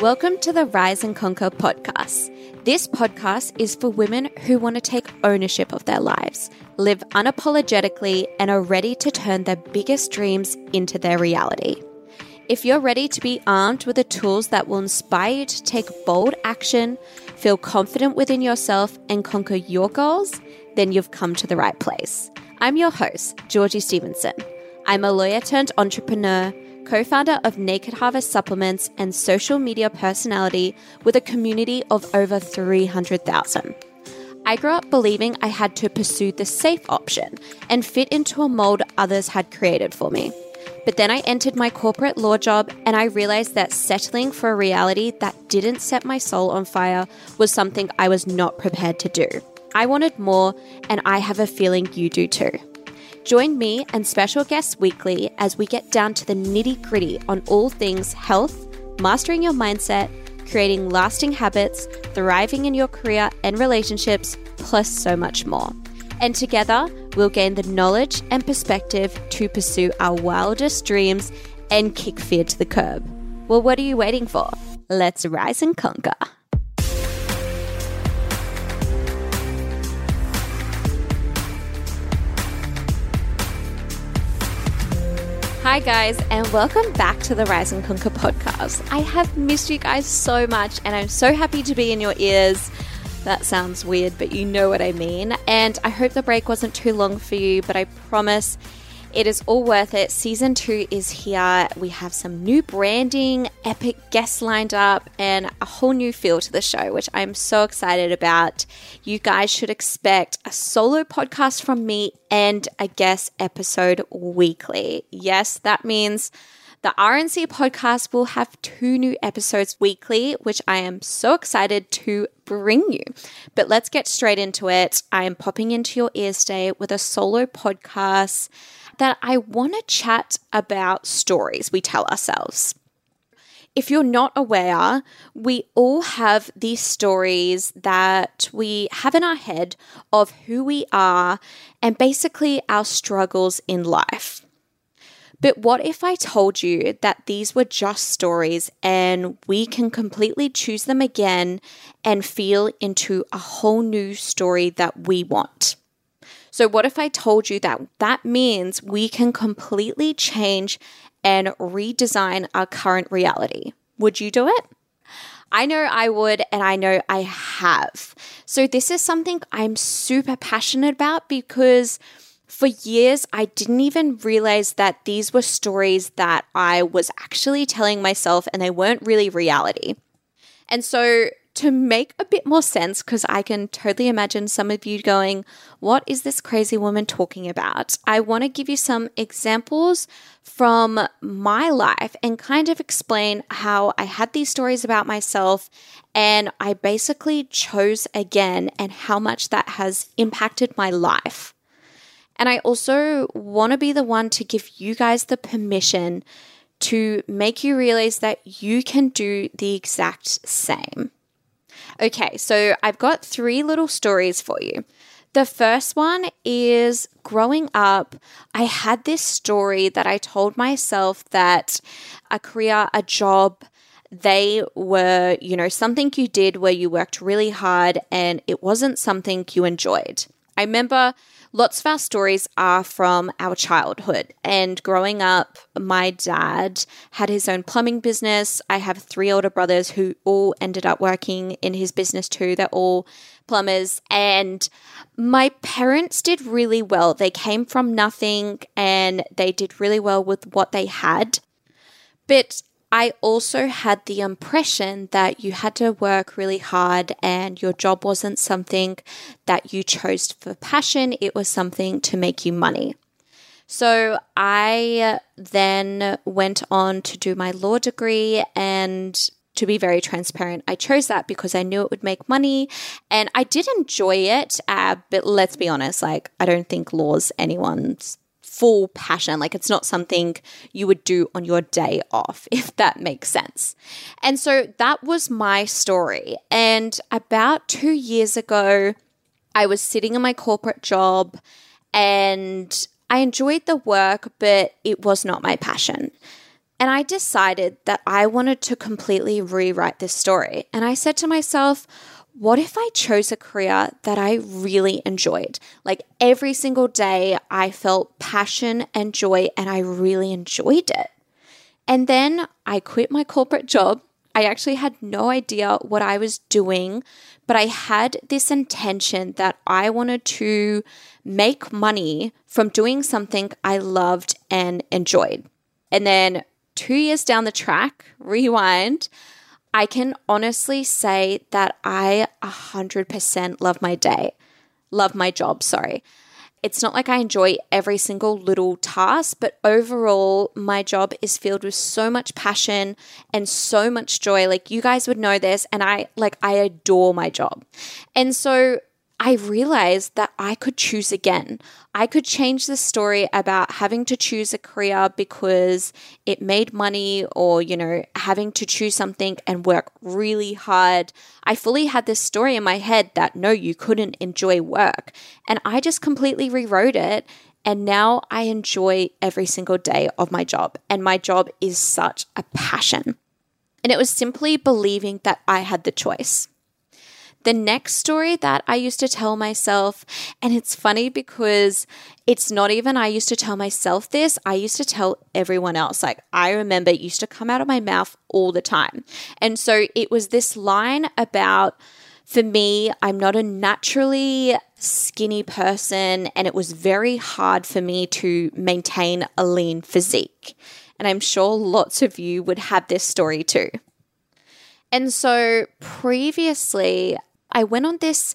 Welcome to the Rise and Conquer podcast. This podcast is for women who want to take ownership of their lives, live unapologetically, and are ready to turn their biggest dreams into their reality. If you're ready to be armed with the tools that will inspire you to take bold action, feel confident within yourself, and conquer your goals, then you've come to the right place. I'm your host, Georgie Stevenson. I'm a lawyer turned entrepreneur co founder of Naked Harvest Supplements and social media personality with a community of over 300,000. I grew up believing I had to pursue the safe option and fit into a mold others had created for me. But then I entered my corporate law job and I realized that settling for a reality that didn't set my soul on fire was something I was not prepared to do. I wanted more, and I have a feeling you do too. Join me and special guests weekly as we get down to the nitty gritty on all things health, mastering your mindset, creating lasting habits, thriving in your career and relationships, plus so much more. And together, we'll gain the knowledge and perspective to pursue our wildest dreams and kick fear to the curb. Well, what are you waiting for? Let's rise and conquer. Hi, guys, and welcome back to the Rise and Conquer podcast. I have missed you guys so much, and I'm so happy to be in your ears. That sounds weird, but you know what I mean. And I hope the break wasn't too long for you, but I promise it is all worth it. Season two is here. We have some new branding, epic guests lined up, and a whole new feel to the show, which I'm so excited about. You guys should expect a solo podcast from me and a guest episode weekly. Yes, that means. The RNC podcast will have two new episodes weekly, which I am so excited to bring you. But let's get straight into it. I am popping into your ears today with a solo podcast that I want to chat about stories we tell ourselves. If you're not aware, we all have these stories that we have in our head of who we are and basically our struggles in life. But what if I told you that these were just stories and we can completely choose them again and feel into a whole new story that we want? So, what if I told you that that means we can completely change and redesign our current reality? Would you do it? I know I would, and I know I have. So, this is something I'm super passionate about because for years I didn't even realize that these were stories that I was actually telling myself and they weren't really reality. And so, to make a bit more sense, because I can totally imagine some of you going, What is this crazy woman talking about? I want to give you some examples from my life and kind of explain how I had these stories about myself and I basically chose again and how much that has impacted my life. And I also want to be the one to give you guys the permission to make you realize that you can do the exact same. Okay, so I've got three little stories for you. The first one is growing up, I had this story that I told myself that a career, a job, they were, you know, something you did where you worked really hard and it wasn't something you enjoyed. I remember lots of our stories are from our childhood. And growing up, my dad had his own plumbing business. I have three older brothers who all ended up working in his business too. They're all plumbers. And my parents did really well. They came from nothing and they did really well with what they had. But I also had the impression that you had to work really hard and your job wasn't something that you chose for passion, it was something to make you money. So I then went on to do my law degree and to be very transparent, I chose that because I knew it would make money and I did enjoy it. Uh, but let's be honest, like, I don't think law's anyone's full passion. Like it's not something you would do on your day off, if that makes sense. And so that was my story. And about two years ago, I was sitting in my corporate job and I enjoyed the work, but it was not my passion. And I decided that I wanted to completely rewrite this story. And I said to myself, what if I chose a career that I really enjoyed? Like every single day, I felt passion and joy, and I really enjoyed it. And then I quit my corporate job. I actually had no idea what I was doing, but I had this intention that I wanted to make money from doing something I loved and enjoyed. And then two years down the track, rewind, I can honestly say that I 100% love my day, love my job, sorry. It's not like I enjoy every single little task, but overall, my job is filled with so much passion and so much joy. Like, you guys would know this, and I like, I adore my job. And so, I realized that I could choose again. I could change the story about having to choose a career because it made money or, you know, having to choose something and work really hard. I fully had this story in my head that no, you couldn't enjoy work. And I just completely rewrote it. And now I enjoy every single day of my job. And my job is such a passion. And it was simply believing that I had the choice. The next story that I used to tell myself, and it's funny because it's not even I used to tell myself this, I used to tell everyone else. Like I remember it used to come out of my mouth all the time. And so it was this line about for me, I'm not a naturally skinny person, and it was very hard for me to maintain a lean physique. And I'm sure lots of you would have this story too. And so previously, I went on this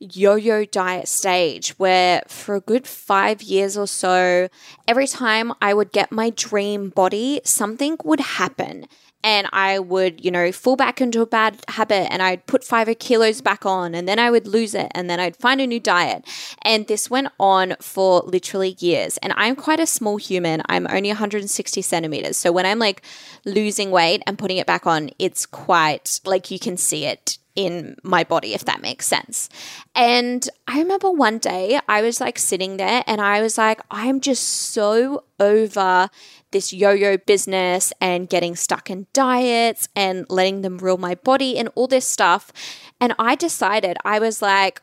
yo yo diet stage where for a good five years or so, every time I would get my dream body, something would happen. And I would, you know, fall back into a bad habit and I'd put five kilos back on and then I would lose it and then I'd find a new diet. And this went on for literally years. And I'm quite a small human. I'm only 160 centimeters. So when I'm like losing weight and putting it back on, it's quite like you can see it in my body, if that makes sense. And I remember one day I was like sitting there and I was like, I'm just so over this yo yo business and getting stuck in diets and letting them rule my body and all this stuff. And I decided, I was like,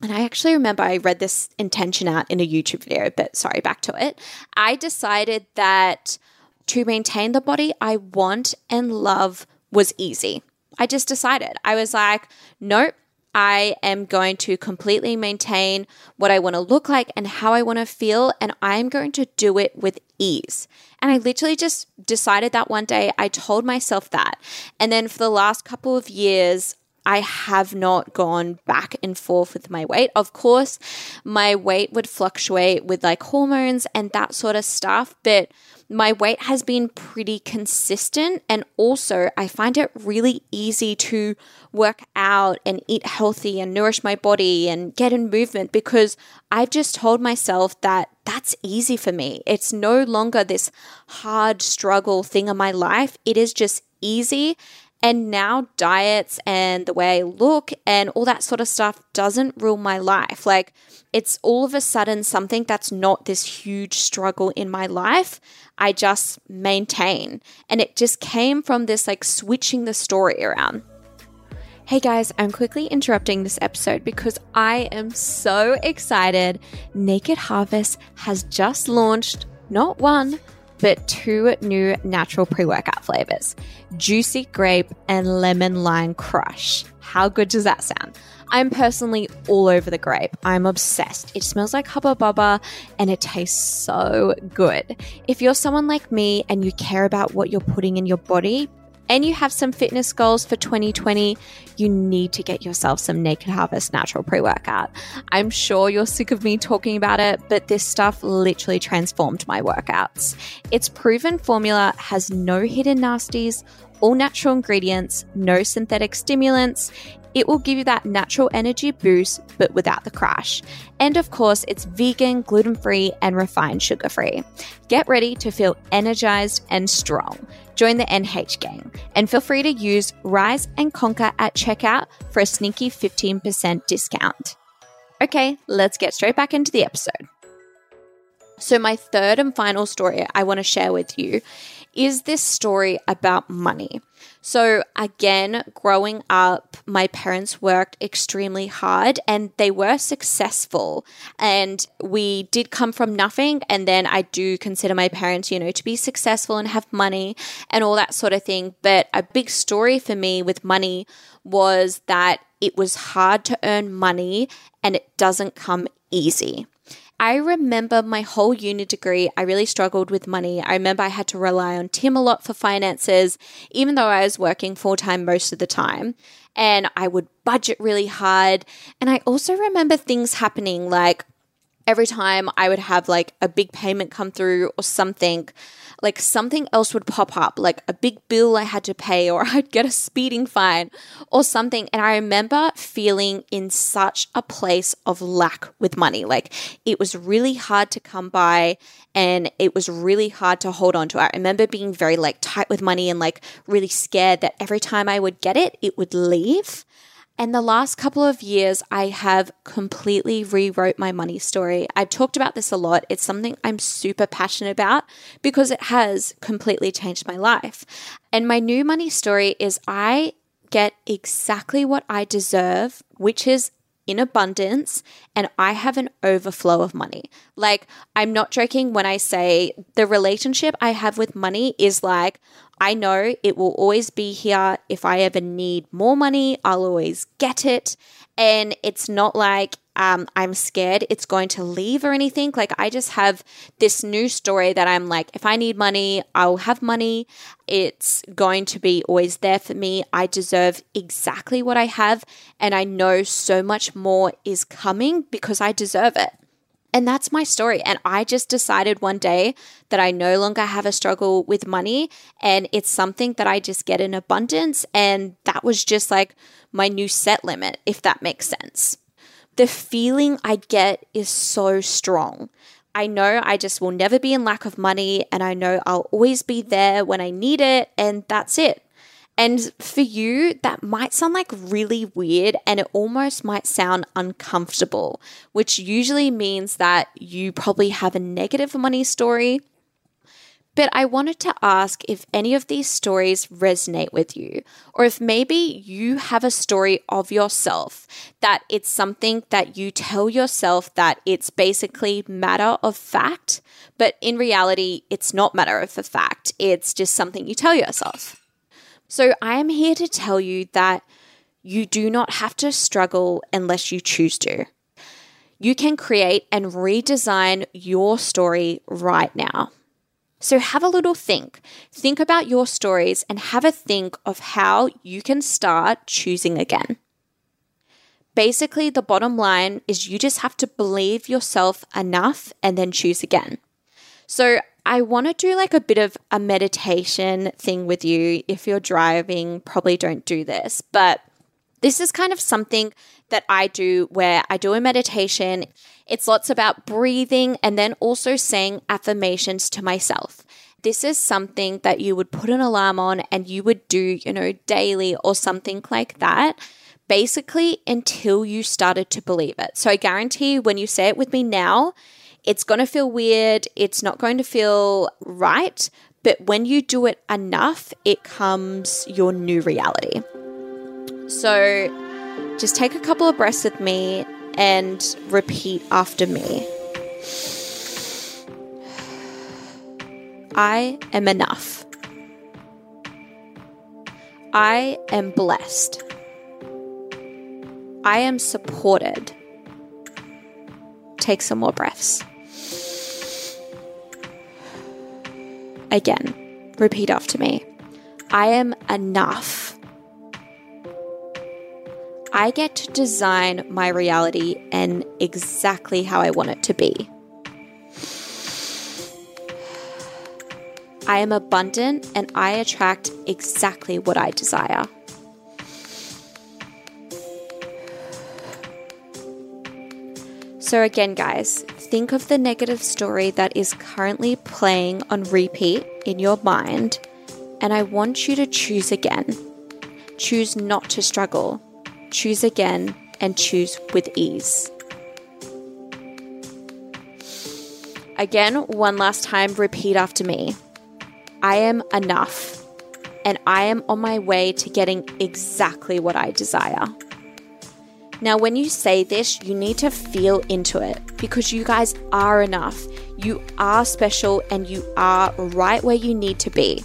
and I actually remember I read this intention out in a YouTube video, but sorry, back to it. I decided that to maintain the body I want and love was easy. I just decided. I was like, nope, I am going to completely maintain what I want to look like and how I want to feel, and I'm going to do it with ease. And I literally just decided that one day. I told myself that. And then for the last couple of years, I have not gone back and forth with my weight. Of course, my weight would fluctuate with like hormones and that sort of stuff, but my weight has been pretty consistent. And also, I find it really easy to work out and eat healthy and nourish my body and get in movement because I've just told myself that that's easy for me. It's no longer this hard struggle thing in my life. It is just easy. And now diets and the way I look and all that sort of stuff doesn't rule my life. Like it's all of a sudden something that's not this huge struggle in my life. I just maintain. And it just came from this like switching the story around. Hey guys, I'm quickly interrupting this episode because I am so excited. Naked Harvest has just launched not one, but two new natural pre workout flavors juicy grape and lemon lime crush. How good does that sound? I'm personally all over the grape. I'm obsessed. It smells like Hubba Bubba and it tastes so good. If you're someone like me and you care about what you're putting in your body, and you have some fitness goals for 2020, you need to get yourself some Naked Harvest natural pre workout. I'm sure you're sick of me talking about it, but this stuff literally transformed my workouts. Its proven formula has no hidden nasties, all natural ingredients, no synthetic stimulants. It will give you that natural energy boost, but without the crash. And of course, it's vegan, gluten free, and refined sugar free. Get ready to feel energized and strong. Join the NH gang and feel free to use Rise and Conquer at checkout for a sneaky 15% discount. Okay, let's get straight back into the episode. So, my third and final story I want to share with you is this story about money? So, again, growing up, my parents worked extremely hard and they were successful. And we did come from nothing. And then I do consider my parents, you know, to be successful and have money and all that sort of thing. But a big story for me with money was that it was hard to earn money and it doesn't come easy. I remember my whole uni degree, I really struggled with money. I remember I had to rely on Tim a lot for finances, even though I was working full time most of the time. And I would budget really hard. And I also remember things happening like every time I would have like a big payment come through or something, like something else would pop up, like a big bill I had to pay, or I'd get a speeding fine or something. And I remember feeling in such a place of lack with money. Like it was really hard to come by and it was really hard to hold on to. I remember being very like tight with money and like really scared that every time I would get it, it would leave. And the last couple of years, I have completely rewrote my money story. I've talked about this a lot. It's something I'm super passionate about because it has completely changed my life. And my new money story is I get exactly what I deserve, which is in abundance and I have an overflow of money. Like, I'm not joking when I say the relationship I have with money is like, I know it will always be here. If I ever need more money, I'll always get it. And it's not like um, I'm scared it's going to leave or anything. Like, I just have this new story that I'm like, if I need money, I'll have money. It's going to be always there for me. I deserve exactly what I have. And I know so much more is coming because I deserve it. And that's my story. And I just decided one day that I no longer have a struggle with money and it's something that I just get in abundance. And that was just like my new set limit, if that makes sense. The feeling I get is so strong. I know I just will never be in lack of money and I know I'll always be there when I need it. And that's it. And for you, that might sound like really weird and it almost might sound uncomfortable, which usually means that you probably have a negative money story. But I wanted to ask if any of these stories resonate with you, or if maybe you have a story of yourself that it's something that you tell yourself that it's basically matter of fact, but in reality, it's not matter of fact. It's just something you tell yourself. So I am here to tell you that you do not have to struggle unless you choose to. You can create and redesign your story right now. So have a little think. Think about your stories and have a think of how you can start choosing again. Basically, the bottom line is you just have to believe yourself enough and then choose again. So I want to do like a bit of a meditation thing with you. If you're driving, probably don't do this, but this is kind of something that I do where I do a meditation. It's lots about breathing and then also saying affirmations to myself. This is something that you would put an alarm on and you would do, you know, daily or something like that basically until you started to believe it. So I guarantee when you say it with me now, it's going to feel weird. It's not going to feel right. But when you do it enough, it comes your new reality. So just take a couple of breaths with me and repeat after me. I am enough. I am blessed. I am supported. Take some more breaths. Again, repeat after me. I am enough. I get to design my reality and exactly how I want it to be. I am abundant and I attract exactly what I desire. So, again, guys, think of the negative story that is currently playing on repeat in your mind, and I want you to choose again. Choose not to struggle, choose again, and choose with ease. Again, one last time, repeat after me I am enough and I am on my way to getting exactly what I desire. Now, when you say this, you need to feel into it because you guys are enough. You are special and you are right where you need to be.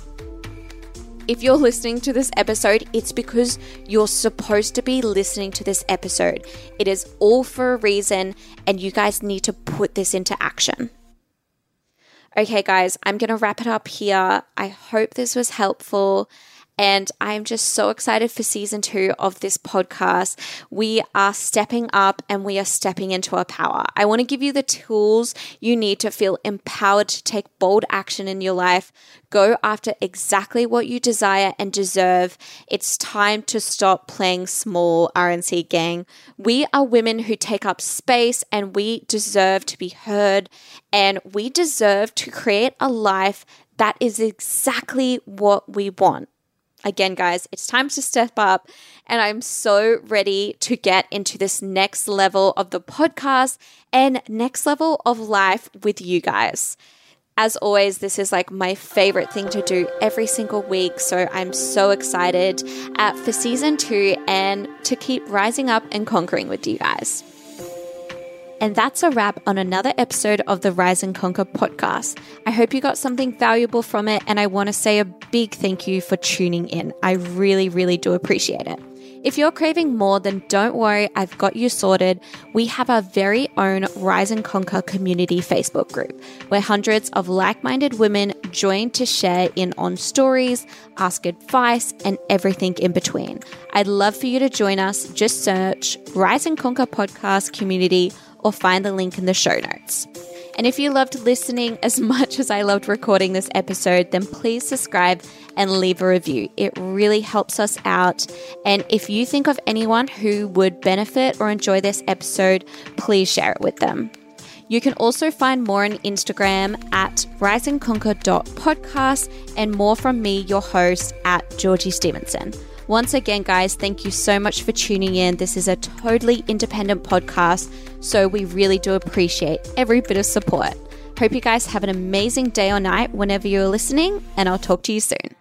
If you're listening to this episode, it's because you're supposed to be listening to this episode. It is all for a reason, and you guys need to put this into action. Okay, guys, I'm going to wrap it up here. I hope this was helpful. And I'm just so excited for season two of this podcast. We are stepping up and we are stepping into our power. I want to give you the tools you need to feel empowered to take bold action in your life. Go after exactly what you desire and deserve. It's time to stop playing small RNC gang. We are women who take up space and we deserve to be heard and we deserve to create a life that is exactly what we want. Again, guys, it's time to step up, and I'm so ready to get into this next level of the podcast and next level of life with you guys. As always, this is like my favorite thing to do every single week. So I'm so excited uh, for season two and to keep rising up and conquering with you guys. And that's a wrap on another episode of the Rise and Conquer podcast. I hope you got something valuable from it, and I want to say a big thank you for tuning in. I really, really do appreciate it. If you're craving more, then don't worry, I've got you sorted. We have our very own Rise and Conquer community Facebook group where hundreds of like minded women join to share in on stories, ask advice, and everything in between. I'd love for you to join us. Just search Rise and Conquer Podcast Community or find the link in the show notes. And if you loved listening as much as I loved recording this episode, then please subscribe and leave a review. It really helps us out. And if you think of anyone who would benefit or enjoy this episode, please share it with them. You can also find more on Instagram at riseandconquer.podcast and more from me, your host, at Georgie Stevenson. Once again, guys, thank you so much for tuning in. This is a totally independent podcast, so we really do appreciate every bit of support. Hope you guys have an amazing day or night whenever you're listening, and I'll talk to you soon.